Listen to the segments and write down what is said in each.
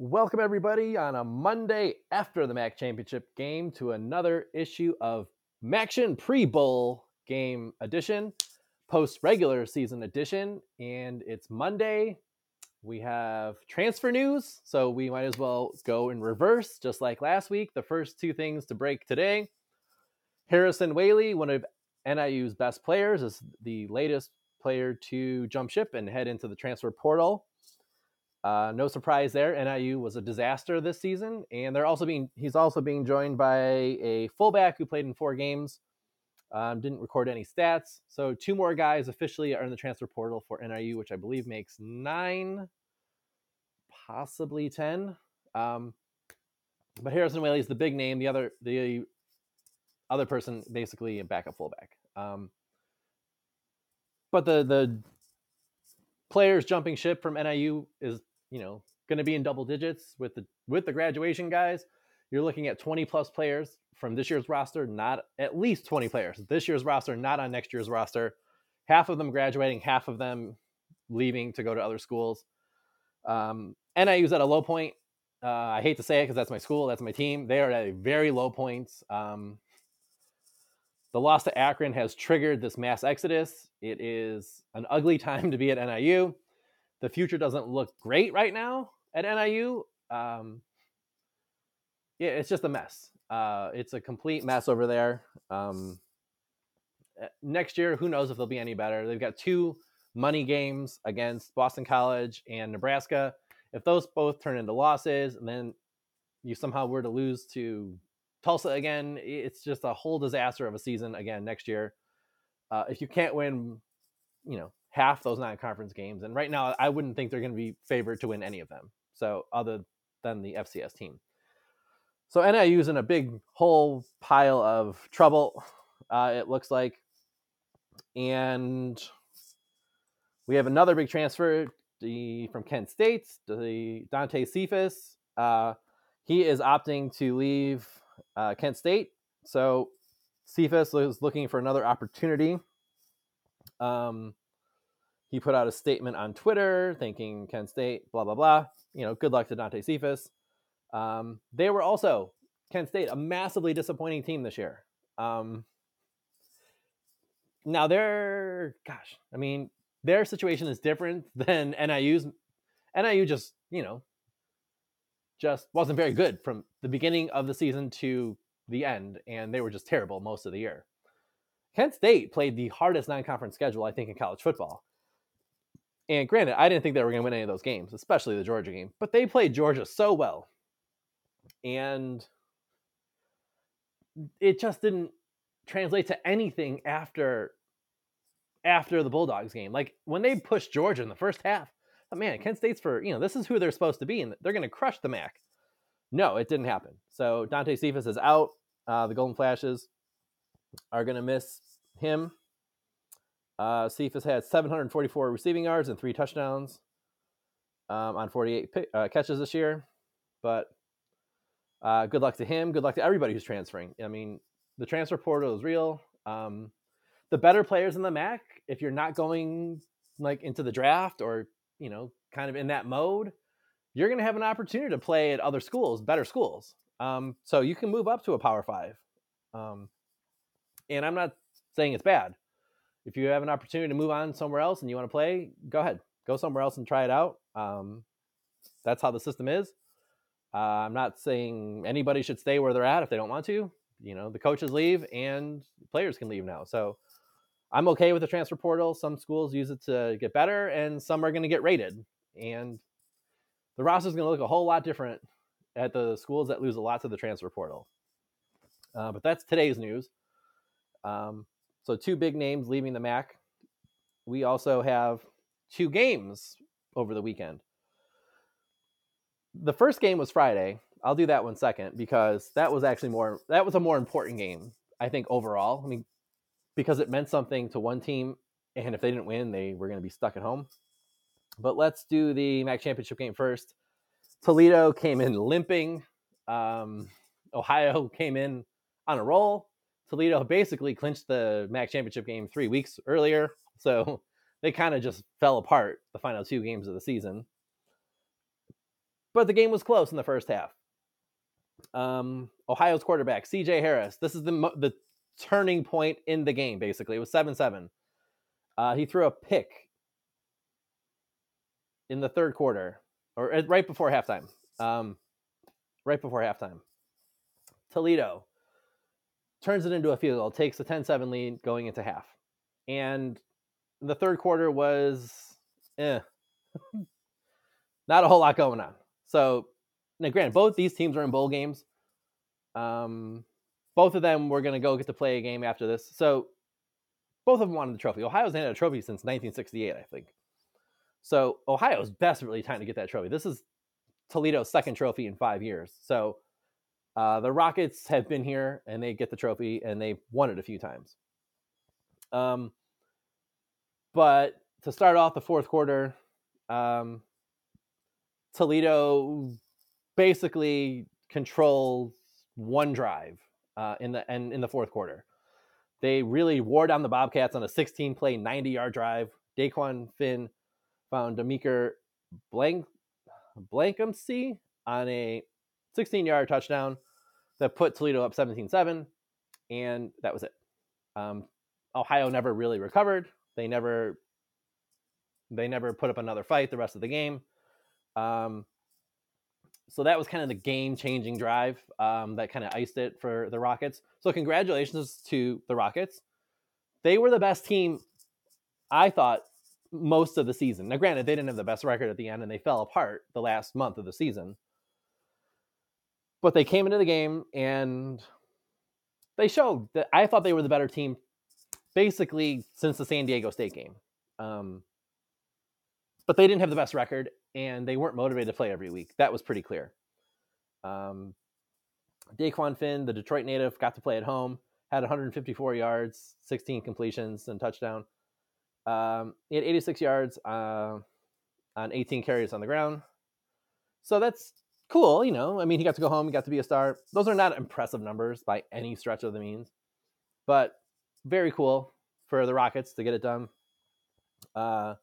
Welcome, everybody, on a Monday after the MAC championship game to another issue of MACtion Pre Bowl game edition, post regular season edition. And it's Monday. We have transfer news, so we might as well go in reverse, just like last week. The first two things to break today Harrison Waylee, one of NIU's best players, is the latest player to jump ship and head into the transfer portal. Uh, no surprise there. NIU was a disaster this season, and they're also being he's also being joined by a fullback who played in four games. Um, didn't record any stats. So two more guys officially are in the transfer portal for NIU, which I believe makes nine, possibly ten. Um, but Harrison Waylee is the big name. The other the other person basically a backup fullback. Um, but the the players jumping ship from NIU is you know going to be in double digits with the with the graduation guys. You're looking at 20 plus players from this year's roster, not at least 20 players. This year's roster, not on next year's roster. Half of them graduating, half of them leaving to go to other schools. Um, NIU's at a low point. Uh, I hate to say it because that's my school, that's my team. They are at a very low point. Um, the loss to Akron has triggered this mass exodus. It is an ugly time to be at NIU the future doesn't look great right now at NIU. Um, yeah, it's just a mess. Uh, it's a complete mess over there. Um, eh, next year, who knows if they'll be any better? They've got two money games against Boston College and Nebraska. If those both turn into losses, and then you somehow were to lose to Tulsa again, it's just a whole disaster of a season again next year. Uh, if you can't win, you know, half those non-conference games. And right now, I wouldn't think they're going to be favored to win any of them. So other than the FCS team. So NIU's in a big whole pile of trouble. Uh, it looks like, and we have another big transfer the, from Kent State, the Dante Cephas. Uh, he is opting to leave uh, Kent State. So Cephas is looking for another opportunity. Um, he put out a statement on Twitter thanking Kent State, blah, blah, blah. You know, good luck to Dante Cephas. Um, they were also, Kent State, a massively disappointing team this year. Um, now, their, gosh, I mean, their situation is different than NIU's. NIU just, you know, just wasn't very good from the beginning of the season to the end, and they were just terrible most of the year. Kent State played the hardest non conference schedule, I think, in college football. And granted, I didn't think they were going to win any of those games, especially the Georgia game, but they played Georgia so well. And it just didn't translate to anything after after the Bulldogs game. Like when they pushed Georgia in the first half, oh man, Kent State's for, you know, this is who they're supposed to be and they're going to crush the MAC. No, it didn't happen. So Dante Cephas is out. Uh, the Golden Flashes are going to miss him uh, Cephas had 744 receiving yards and three touchdowns um, on 48 uh, catches this year. But uh, good luck to him. Good luck to everybody who's transferring. I mean, the transfer portal is real. Um, the better players in the MAC, if you're not going like into the draft or you know kind of in that mode, you're going to have an opportunity to play at other schools, better schools. Um, so you can move up to a Power Five. Um, and I'm not saying it's bad if you have an opportunity to move on somewhere else and you want to play, go ahead, go somewhere else and try it out. Um, that's how the system is. Uh, I'm not saying anybody should stay where they're at if they don't want to. You know, the coaches leave and players can leave now. So I'm okay with the transfer portal. Some schools use it to get better, and some are going to get rated. And the roster is going to look a whole lot different at the schools that lose a lot to the transfer portal. Uh, but that's today's news. Um, so two big names leaving the MAC. We also have two games over the weekend. The first game was Friday. I'll do that one second because that was actually more that was a more important game, I think overall. I mean, because it meant something to one team and if they didn't win, they were going to be stuck at home. But let's do the MAC championship game first. Toledo came in limping. Um, Ohio came in on a roll. Toledo basically clinched the MAC championship game three weeks earlier. So they kind of just fell apart the final two games of the season. but the game was close in the first half. Um, Ohio's quarterback C.J. Harris. This is the the turning point in the game. Basically, it was seven seven. Uh, he threw a pick in the third quarter, or uh, right before halftime. Um, right before halftime. Toledo turns it into a field goal, takes a 10-7 lead going into half. And the third quarter was eh. not a whole lot going on. So now granted, both these teams are in bowl games. Um, both of them were going to go get to play a game after this. So both of them wanted the trophy. Ohio's had a trophy since 1968, I think. So Ohio's desperately trying to get that trophy. This is Toledo's second trophy in five years. So uh, the Rockets have been here and they get the trophy and they've won it a few times. Um, but to start off the fourth quarter, um, Toledo basically controls one drive uh, in the and in the fourth quarter. They really wore down the Bobcats on a 16 play, 90 yard drive. Dequan Finn found Demeeker Blank Blankumsee on a 16 yard touchdown that put Toledo up 17 7, and that was it. Um, Ohio never really recovered. They never they never put up another fight the rest of the game. Um, so that was kind of the game changing drive um, that kind of iced it for the Rockets. So congratulations to the Rockets. They were the best team, I thought, most of the season. Now, granted, they didn't have the best record at the end and they fell apart the last month of the season. But they came into the game and they showed that I thought they were the better team basically since the San Diego State game. Um, but they didn't have the best record and they weren't motivated to play every week. That was pretty clear. Um, Dequan Finn, the Detroit native, got to play at home, had 154 yards, 16 completions, and touchdown. Um, he had 86 yards uh, on 18 carries on the ground. So that's cool, you know. I mean, he got to go home, he got to be a star. Those are not impressive numbers by any stretch of the means, but very cool for the Rockets to get it done. Uh,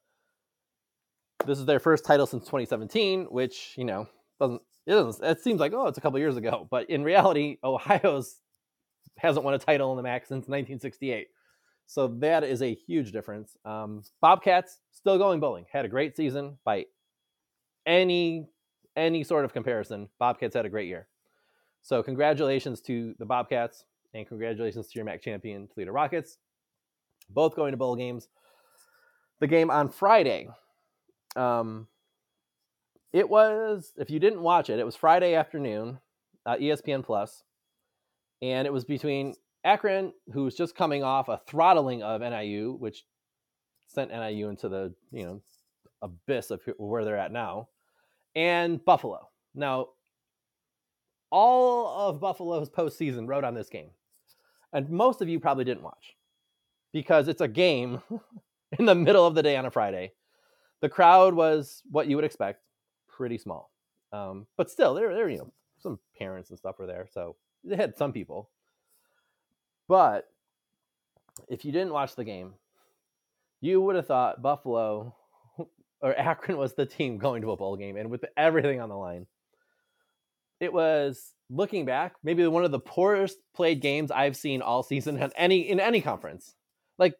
this is their first title since 2017, which you know doesn't it doesn't it seems like oh it's a couple years ago, but in reality, Ohio's hasn't won a title in the MAC since 1968. So that is a huge difference. Um, Bobcats still going bowling. Had a great season by any any sort of comparison. Bobcats had a great year. So congratulations to the Bobcats and congratulations to your MAC champion Toledo Rockets. Both going to bowl games. The game on Friday. Um, it was if you didn't watch it, it was Friday afternoon, uh, ESPN Plus, and it was between Akron, who was just coming off a throttling of NIU, which sent NIU into the you know abyss of where they're at now, and Buffalo. Now, all of Buffalo's postseason rode on this game, and most of you probably didn't watch because it's a game in the middle of the day on a Friday. The crowd was what you would expect, pretty small, um, but still, there, there, you know, some parents and stuff were there, so they had some people. But if you didn't watch the game, you would have thought Buffalo or Akron was the team going to a bowl game and with everything on the line. It was looking back, maybe one of the poorest played games I've seen all season in any in any conference. Like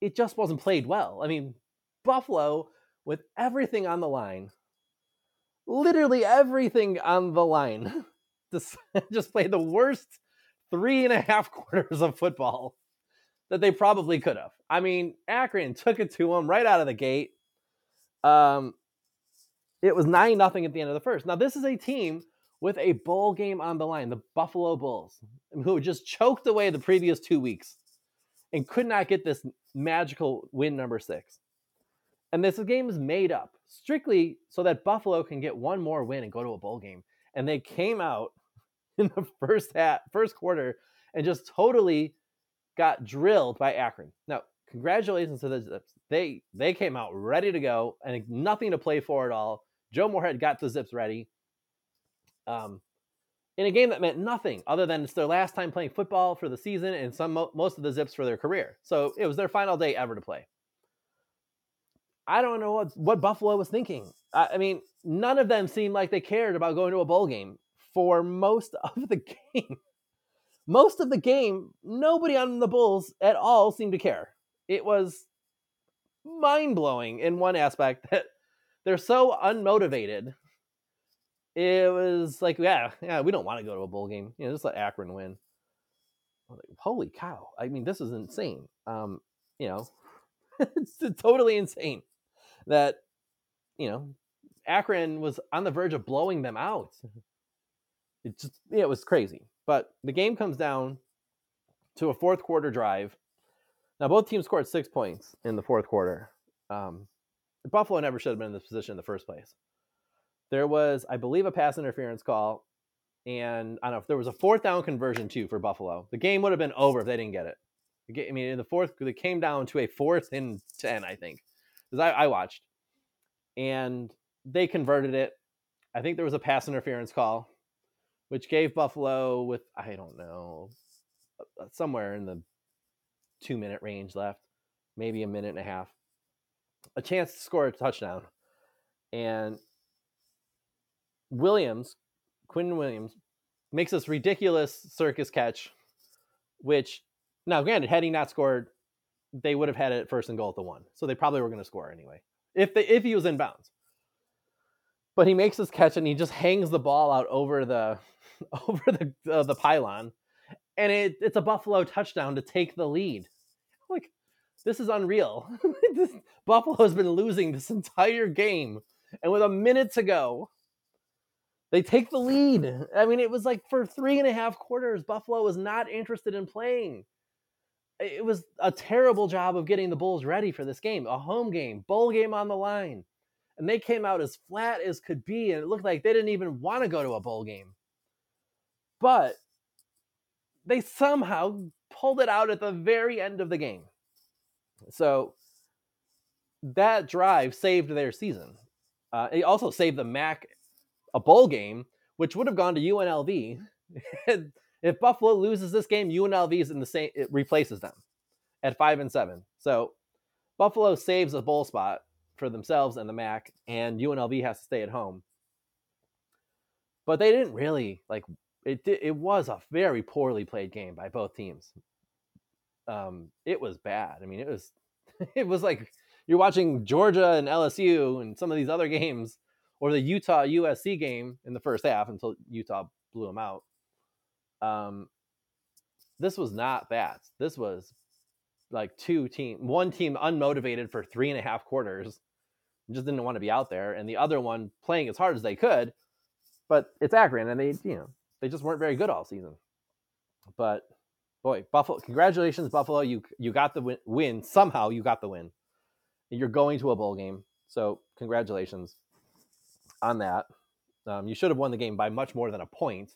it just wasn't played well. I mean, Buffalo with everything on the line, literally everything on the line, just, just played the worst three and a half quarters of football that they probably could have. I mean, Akron took it to them right out of the gate. Um, it was nine nothing at the end of the first. Now this is a team with a bowl game on the line, the Buffalo Bulls, who just choked away the previous two weeks and could not get this magical win number six. And this game is made up strictly so that Buffalo can get one more win and go to a bowl game. And they came out in the first half, first quarter, and just totally got drilled by Akron. Now, congratulations to the Zips. They they came out ready to go and nothing to play for at all. Joe Moorhead got the Zips ready. Um, in a game that meant nothing other than it's their last time playing football for the season and some most of the Zips for their career. So it was their final day ever to play. I don't know what, what Buffalo was thinking. I mean, none of them seemed like they cared about going to a bowl game for most of the game. Most of the game, nobody on the Bulls at all seemed to care. It was mind blowing in one aspect that they're so unmotivated. It was like, yeah, yeah, we don't want to go to a bowl game. You know, just let Akron win. Like, Holy cow! I mean, this is insane. Um, you know, it's totally insane that you know Akron was on the verge of blowing them out. It just yeah, it was crazy. But the game comes down to a fourth quarter drive. Now both teams scored six points in the fourth quarter. Um, Buffalo never should have been in this position in the first place. There was, I believe, a pass interference call, and I don't know if there was a fourth down conversion too for Buffalo. The game would have been over if they didn't get it. I mean, in the fourth, it came down to a fourth and ten, I think, because I, I watched, and they converted it. I think there was a pass interference call, which gave Buffalo with I don't know somewhere in the two minute range left, maybe a minute and a half, a chance to score a touchdown, and Williams, Quian Williams, makes this ridiculous circus catch, which now granted, had he not scored, they would have had it first and goal at the one, so they probably were going to score anyway if they, if he was in bounds. But he makes this catch and he just hangs the ball out over the over the uh, the pylon and it, it's a buffalo touchdown to take the lead. Like this is unreal. This, buffalo has been losing this entire game and with a minute to go they take the lead. I mean it was like for three and a half quarters buffalo was not interested in playing. It was a terrible job of getting the bulls ready for this game a home game bowl game on the line. And they came out as flat as could be, and it looked like they didn't even want to go to a bowl game. But they somehow pulled it out at the very end of the game. So that drive saved their season. Uh, it also saved the MAC a bowl game, which would have gone to UNLV. if Buffalo loses this game, UNLV is in the same. It replaces them at five and seven. So Buffalo saves a bowl spot for themselves and the MAC, and UNLV has to stay at home. But they didn't really like it. It was a very poorly played game by both teams. Um, it was bad. I mean, it was it was like you're watching Georgia and LSU and some of these other games, or the Utah USC game in the first half until Utah blew them out. Um, this was not that. This was like two team, one team unmotivated for three and a half quarters, just didn't want to be out there, and the other one playing as hard as they could. But it's Akron, and they you know they just weren't very good all season. But boy, Buffalo, congratulations, Buffalo! You you got the win, somehow. You got the win. You're going to a bowl game, so congratulations on that. Um, you should have won the game by much more than a point,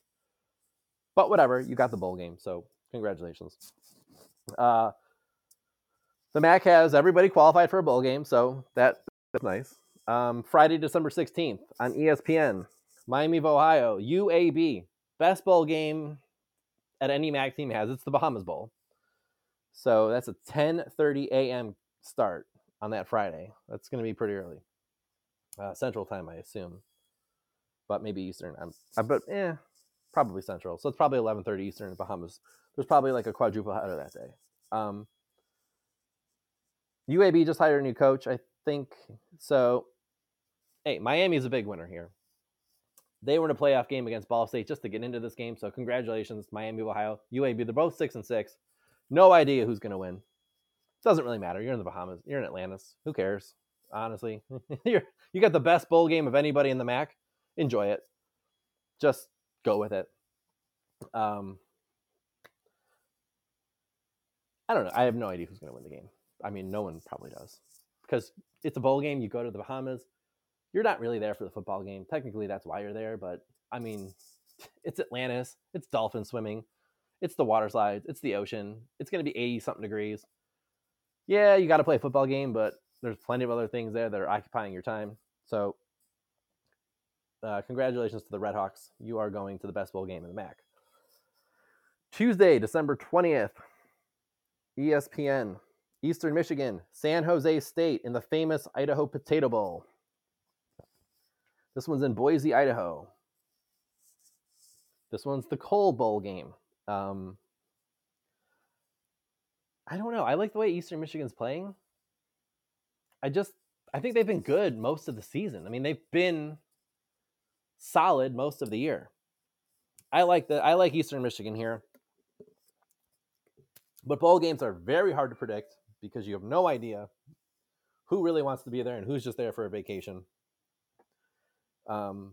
but whatever. You got the bowl game, so congratulations. Uh, the MAC has everybody qualified for a bowl game, so that that's nice. Um, Friday, December 16th on ESPN, Miami of Ohio, UAB. Best bowl game at any MAC team has. It's the Bahamas Bowl. So that's a 10:30 a.m. start on that Friday. That's going to be pretty early. Uh, Central time, I assume, but maybe Eastern. I'm, I, but yeah, probably Central. So it's probably 11:30 Eastern in Bahamas. There's probably like a quadruple header that day. Um, UAB just hired a new coach. I think so. Hey, Miami's a big winner here. They were in a playoff game against Ball State just to get into this game. So congratulations, Miami of Ohio, UAB. They're both six and six. No idea who's going to win. Doesn't really matter. You're in the Bahamas. You're in Atlantis. Who cares? Honestly, you're you got the best bowl game of anybody in the MAC. Enjoy it. Just go with it. Um, I don't know. I have no idea who's going to win the game. I mean, no one probably does because it's a bowl game. You go to the Bahamas. You're not really there for the football game. Technically, that's why you're there. But I mean, it's Atlantis. It's dolphin swimming. It's the water slides. It's the ocean. It's going to be 80 something degrees. Yeah, you got to play a football game, but there's plenty of other things there that are occupying your time. So, uh, congratulations to the Redhawks. You are going to the best bowl game in the MAC. Tuesday, December 20th, ESPN. Eastern Michigan, San Jose State in the famous Idaho Potato Bowl. This one's in Boise, Idaho. This one's the Coal Bowl game. Um, I don't know. I like the way Eastern Michigan's playing. I just I think they've been good most of the season. I mean, they've been solid most of the year. I like the I like Eastern Michigan here. But bowl games are very hard to predict because you have no idea who really wants to be there and who's just there for a vacation. Um,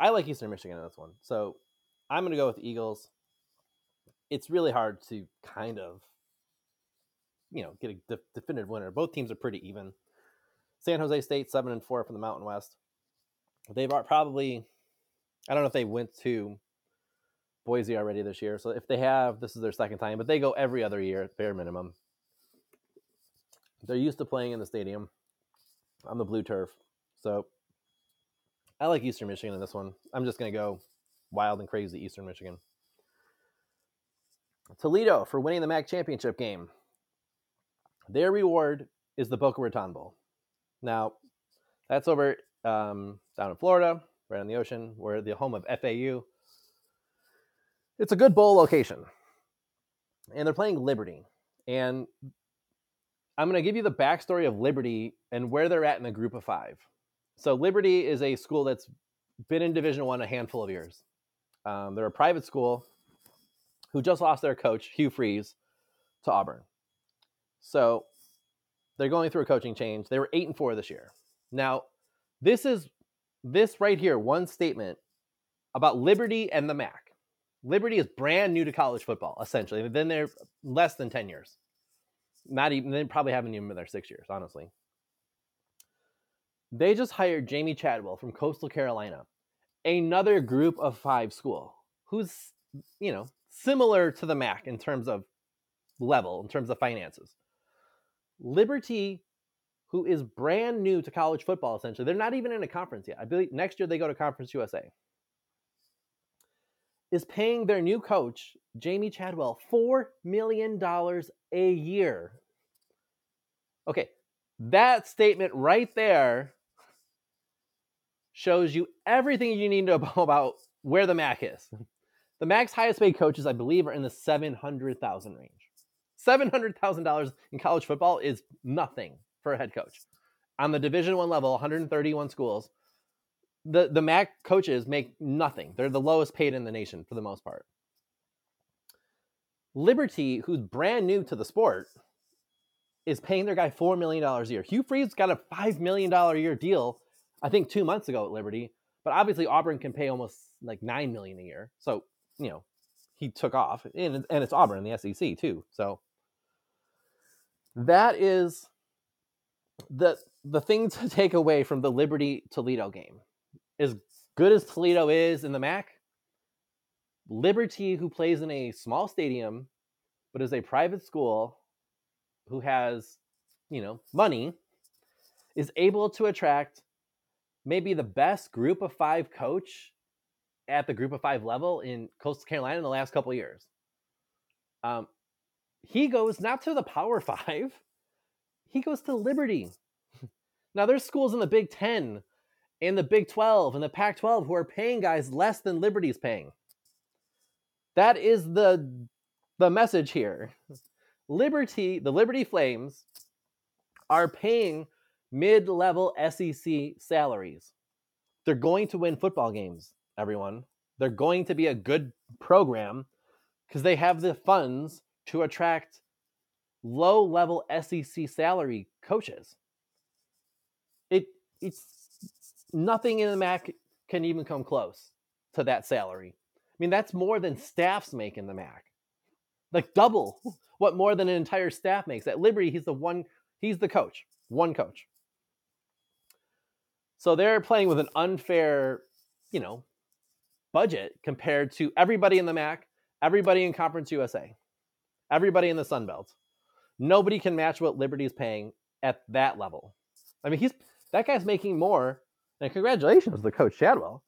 I like Eastern Michigan in this one, so I'm going to go with the Eagles. It's really hard to kind of, you know, get a de- definitive winner. Both teams are pretty even. San Jose State seven and four from the Mountain West. They've probably, I don't know if they went to Boise already this year. So if they have, this is their second time, but they go every other year at bare minimum. They're used to playing in the stadium on the blue turf. So I like Eastern Michigan in this one. I'm just going to go wild and crazy Eastern Michigan. Toledo for winning the MAC championship game. Their reward is the Boca Raton Bowl. Now, that's over um, down in Florida, right on the ocean, where the home of FAU. It's a good bowl location. And they're playing Liberty. And I'm going to give you the backstory of Liberty and where they're at in the group of five. So Liberty is a school that's been in Division One a handful of years. Um, they're a private school who just lost their coach Hugh Freeze to Auburn. So they're going through a coaching change. They were eight and four this year. Now, this is this right here, one statement about Liberty and the MAC. Liberty is brand new to college football, essentially. They've been there less than 10 years. Not even, they probably haven't even been there six years, honestly. They just hired Jamie Chadwell from Coastal Carolina, another group of five school who's, you know, similar to the MAC in terms of level, in terms of finances. Liberty, who is brand new to college football, essentially, they're not even in a conference yet. I believe next year they go to Conference USA is paying their new coach, Jamie Chadwell, $4 million a year. Okay, that statement right there shows you everything you need to know about where the MAC is. The MAC's highest paid coaches, I believe, are in the 700,000 range. $700,000 in college football is nothing for a head coach. On the Division 1 level, 131 schools, the the MAC coaches make nothing. They're the lowest paid in the nation for the most part. Liberty, who's brand new to the sport, is paying their guy four million dollars a year. Hugh Freeze got a five million dollar a year deal, I think two months ago at Liberty. But obviously Auburn can pay almost like nine million a year. So you know he took off, and and it's Auburn in the SEC too. So that is the the thing to take away from the Liberty Toledo game as good as Toledo is in the MAC, Liberty, who plays in a small stadium, but is a private school who has, you know, money, is able to attract maybe the best group of five coach at the group of five level in Coastal Carolina in the last couple years. Um, he goes not to the Power Five, he goes to Liberty. now, there's schools in the Big Ten and the Big 12 and the Pac 12 who are paying guys less than Liberty's paying. That is the the message here. Liberty, the Liberty Flames are paying mid-level SEC salaries. They're going to win football games, everyone. They're going to be a good program because they have the funds to attract low-level SEC salary coaches. It it's nothing in the MAC can even come close to that salary. I mean, that's more than staffs make in the MAC, like double what more than an entire staff makes. At Liberty, he's the one, he's the coach, one coach. So they're playing with an unfair, you know, budget compared to everybody in the MAC, everybody in Conference USA, everybody in the Sun Belt. Nobody can match what Liberty's paying at that level. I mean, he's that guy's making more and congratulations to Coach Chadwell.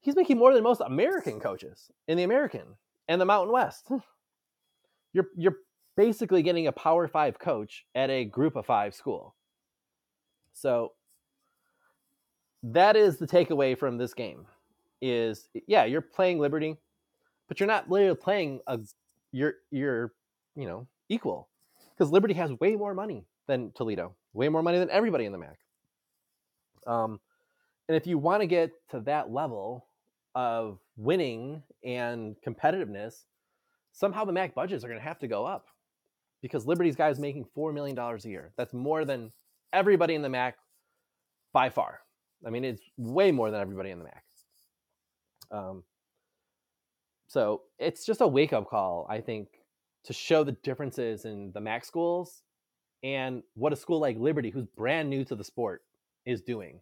He's making more than most American coaches in the American and the Mountain West. Hmm. You're you're basically getting a Power Five coach at a Group of Five school. So that is the takeaway from this game. Is yeah, you're playing Liberty, but you're not literally playing a you're you're you know equal because Liberty has way more money than Toledo, way more money than everybody in the MAC. Um, and if you want to get to that level of winning and competitiveness, somehow the MAC budgets are going to have to go up because Liberty's guys making $4 million a year. That's more than everybody in the MAC by far. I mean, it's way more than everybody in the MAC. Um, so it's just a wake up call, I think, to show the differences in the MAC schools and what a school like Liberty, who's brand new to the sport, is doing.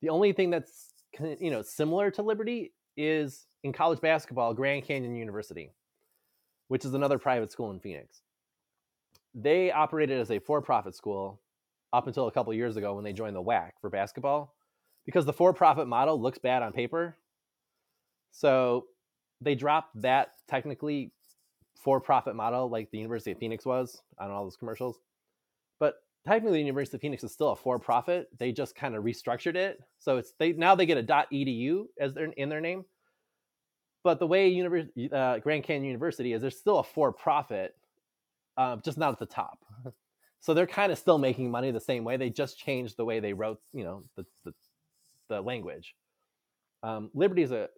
The only thing that's you know similar to Liberty is in college basketball, Grand Canyon University, which is another private school in Phoenix. They operated as a for-profit school up until a couple years ago when they joined the WAC for basketball, because the for-profit model looks bad on paper. So they dropped that technically for-profit model like the University of Phoenix was on all those commercials. But technically the University of Phoenix is still a for-profit. They just kind of restructured it, so it's they now they get a .edu as their in their name. But the way University, uh, Grand Canyon University is, there's still a for-profit, uh, just not at the top. So they're kind of still making money the same way. They just changed the way they wrote, you know, the the, the language. Um, Liberty is a.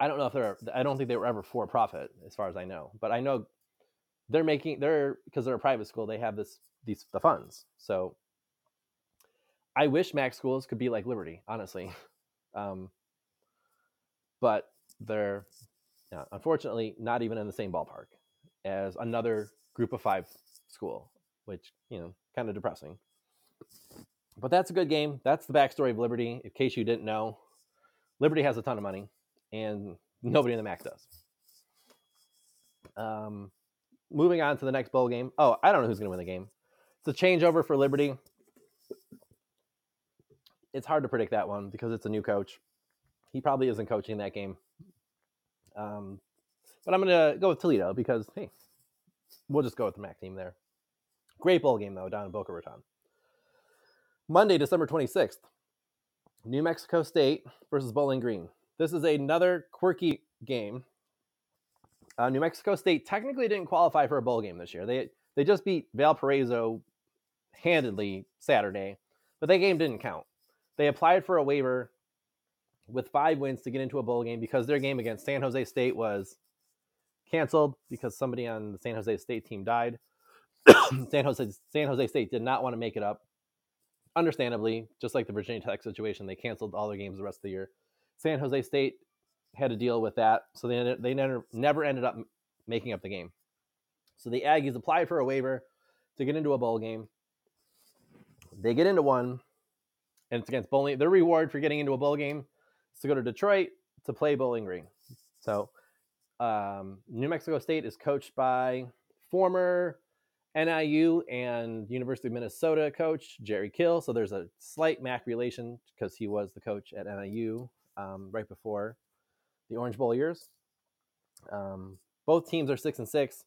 I don't know if they're. I don't think they were ever for profit, as far as I know. But I know they're making. They're because they're a private school. They have this these the funds. So I wish MAC schools could be like Liberty, honestly, um, but they're yeah, unfortunately not even in the same ballpark as another Group of Five school, which you know kind of depressing. But that's a good game. That's the backstory of Liberty. In case you didn't know, Liberty has a ton of money, and nobody in the MAC does. Um, moving on to the next bowl game. Oh, I don't know who's going to win the game. It's a changeover for Liberty. It's hard to predict that one because it's a new coach. He probably isn't coaching that game. Um, but I'm going to go with Toledo because, hey, we'll just go with the MAC team there. Great bowl game, though, down in Boca Raton. Monday, December 26th, New Mexico State versus Bowling Green. This is another quirky game. Uh, New Mexico State technically didn't qualify for a bowl game this year. They they just beat Valparaiso handedly Saturday, but that game didn't count. They applied for a waiver with five wins to get into a bowl game because their game against San Jose State was canceled because somebody on the San Jose State team died. San Jose San Jose State did not want to make it up. Understandably, just like the Virginia Tech situation, they canceled all their games the rest of the year. San Jose State had to deal with that, so they they never never ended up making up the game. So the Aggies applied for a waiver to get into a bowl game. They get into one, and it's against Bowling. Their reward for getting into a bowl game is to go to Detroit to play Bowling Green. So um, New Mexico State is coached by former NIU and University of Minnesota coach Jerry Kill. So there's a slight MAC relation because he was the coach at NIU um, right before the Orange Bowl years. Um, both teams are six and six.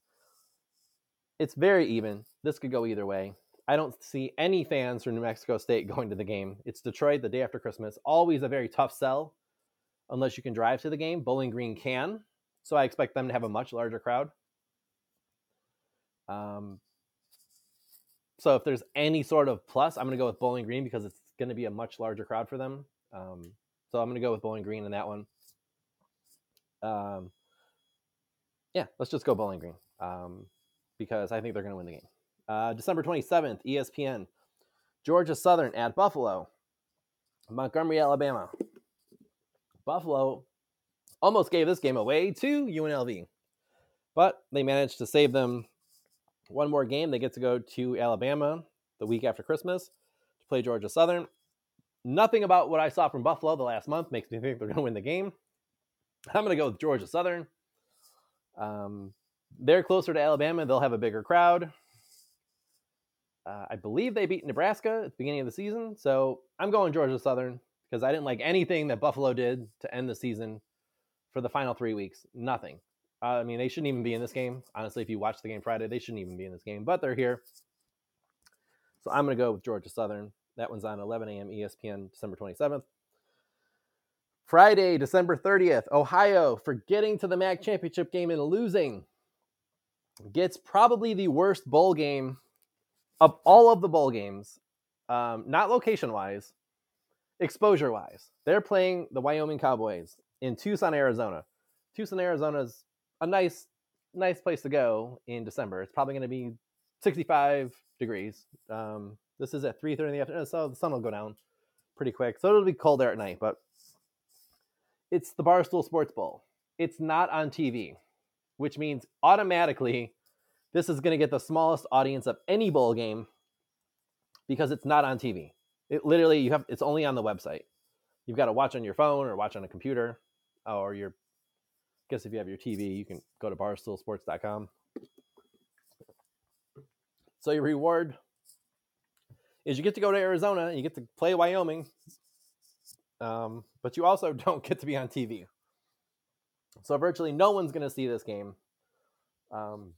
It's very even. This could go either way. I don't see any fans from New Mexico State going to the game. It's Detroit the day after Christmas. Always a very tough sell unless you can drive to the game. Bowling Green can. So I expect them to have a much larger crowd. Um, so if there's any sort of plus, I'm going to go with Bowling Green because it's going to be a much larger crowd for them. Um, so I'm going to go with Bowling Green in that one. Um, yeah, let's just go Bowling Green um, because I think they're going to win the game. Uh, December 27th, ESPN. Georgia Southern at Buffalo. Montgomery, Alabama. Buffalo almost gave this game away to UNLV, but they managed to save them one more game. They get to go to Alabama the week after Christmas to play Georgia Southern. Nothing about what I saw from Buffalo the last month makes me think they're going to win the game. I'm going to go with Georgia Southern. Um, they're closer to Alabama. They'll have a bigger crowd. Uh, I believe they beat Nebraska at the beginning of the season. So I'm going Georgia Southern because I didn't like anything that Buffalo did to end the season for the final three weeks. Nothing. I mean, they shouldn't even be in this game. Honestly, if you watch the game Friday, they shouldn't even be in this game, but they're here. So I'm going to go with Georgia Southern. That one's on 11 a.m. ESPN, December 27th. Friday, December 30th, Ohio for getting to the MAC championship game and losing gets probably the worst bowl game of all of the bowl games, um, not location wise, exposure wise. They're playing the Wyoming Cowboys in Tucson, Arizona. Tucson, Arizona is a nice, nice place to go in December. It's probably going to be 65 degrees. Um, this is at 3:30 in the afternoon, so the sun will go down pretty quick. So it'll be cold there at night, but it's the Barstool Sports Bowl. It's not on TV, which means automatically this is going to get the smallest audience of any bowl game because it's not on TV. It literally you have it's only on the website. You've got to watch on your phone or watch on a computer or your guess if you have your TV, you can go to barstoolsports.com. So your reward is you get to go to Arizona and you get to play Wyoming, um, but you also don't get to be on TV. So virtually no one's going to see this game, um,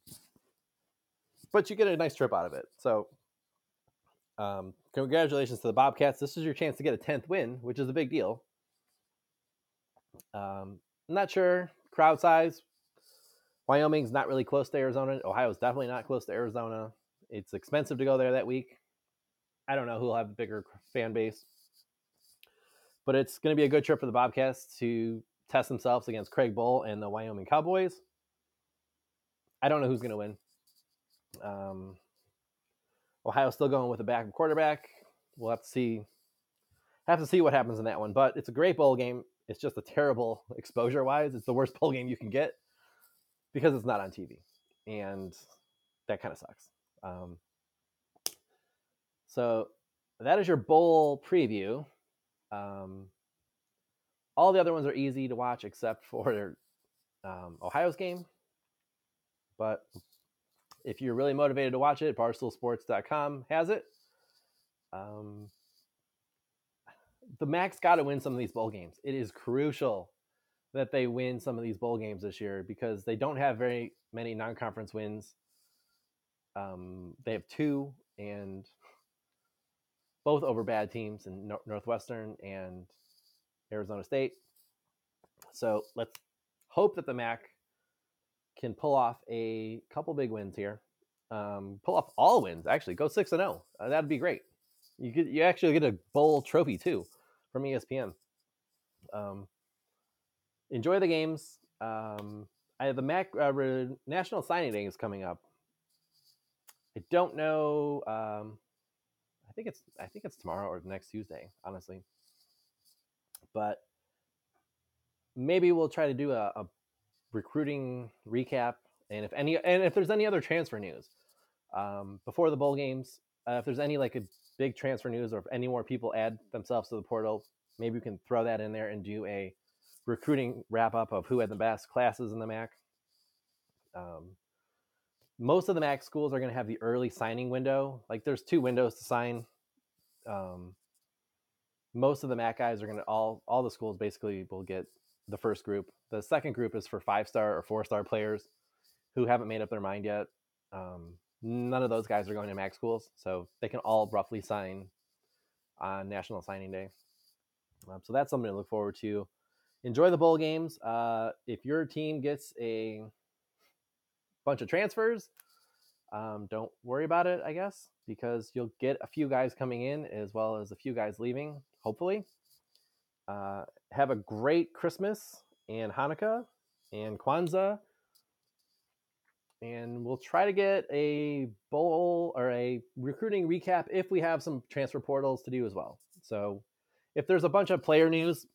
but you get a nice trip out of it. So um, congratulations to the Bobcats. This is your chance to get a tenth win, which is a big deal. Um, I'm not sure crowd size. Wyoming's not really close to Arizona. Ohio's definitely not close to Arizona. It's expensive to go there that week. I don't know who'll have a bigger fan base, but it's going to be a good trip for the Bobcats to test themselves against Craig Bohl and the Wyoming Cowboys. I don't know who's going to win. Um, Ohio's still going with a backup quarterback. We'll have to see. Have to see what happens in that one, but it's a great bowl game. It's just a terrible exposure wise. It's the worst bowl game you can get because it's not on TV, and that kind of sucks. Um, so that is your bowl preview. Um, all the other ones are easy to watch except for um, Ohio's game. But if you're really motivated to watch it, barstoolsports.com has it. Um, the MAC's got to win some of these bowl games. It is crucial that they win some of these bowl games this year because they don't have very many non-conference wins. Um, they have two, and both over bad teams in Northwestern and Arizona State. So let's hope that the MAC can pull off a couple big wins here. Um, pull off all wins, actually. Go six and zero. Uh, that'd be great. You you actually get a bowl trophy too from ESPN. Um, enjoy the games. Um, I, the MAC uh, National Signing Day is coming up. I don't know. Um, I think it's I think it's tomorrow or next Tuesday, honestly. But maybe we'll try to do a, a recruiting recap, and if any and if there's any other transfer news um, before the bowl games, uh, if there's any like a big transfer news or if any more people add themselves to the portal, maybe we can throw that in there and do a recruiting wrap up of who had the best classes in the MAC. Um, most of the MAC schools are going to have the early signing window. Like there's two windows to sign. Um, most of the MAC guys are going to all all the schools basically will get the first group. The second group is for five star or four star players who haven't made up their mind yet. Um, none of those guys are going to MAC schools, so they can all roughly sign on National Signing Day. Um, so that's something to look forward to. Enjoy the bowl games. Uh, if your team gets a bunch of transfers. Um, don't worry about it, I guess, because you'll get a few guys coming in as well as a few guys leaving, hopefully. Uh, have a great Christmas and Hanukkah and Kwanzaa. And we'll try to get a bowl or a recruiting recap if we have some transfer portals to do as well. So if there's a bunch of player news,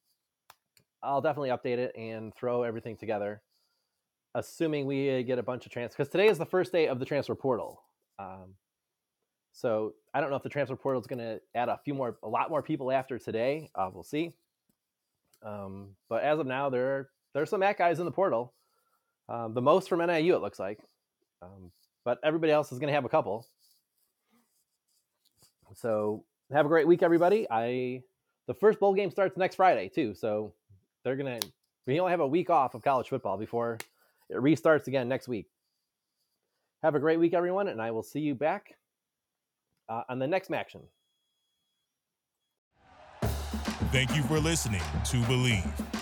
I'll definitely update it and throw everything together assuming we get a bunch of transfers because today is the first day of the transfer portal. Um, so I don't know if the transfer portal is going to add a few more, a lot more people after today. Uh, we'll see. Um, but as of now, there are, there are some MAC guys in the portal. Um, the most from NIU, it looks like. Um, but everybody else is going to have a couple. So have a great week, everybody. I the first bowl game starts next Friday too, so they're gonna. We only have a week off of college football before it restarts again next week. Have a great week, everyone, and I will see you back uh, on the next MACtion. Thank you for listening to Believe.